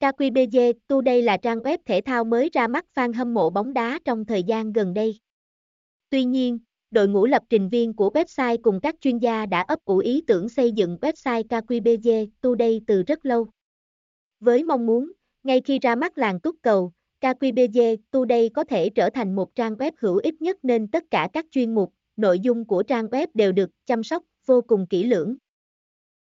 KQBG Today là trang web thể thao mới ra mắt fan hâm mộ bóng đá trong thời gian gần đây. Tuy nhiên, đội ngũ lập trình viên của website cùng các chuyên gia đã ấp ủ ý tưởng xây dựng website KQBG Today từ rất lâu. Với mong muốn, ngay khi ra mắt làng túc cầu, KQBG Today có thể trở thành một trang web hữu ích nhất nên tất cả các chuyên mục, nội dung của trang web đều được chăm sóc vô cùng kỹ lưỡng.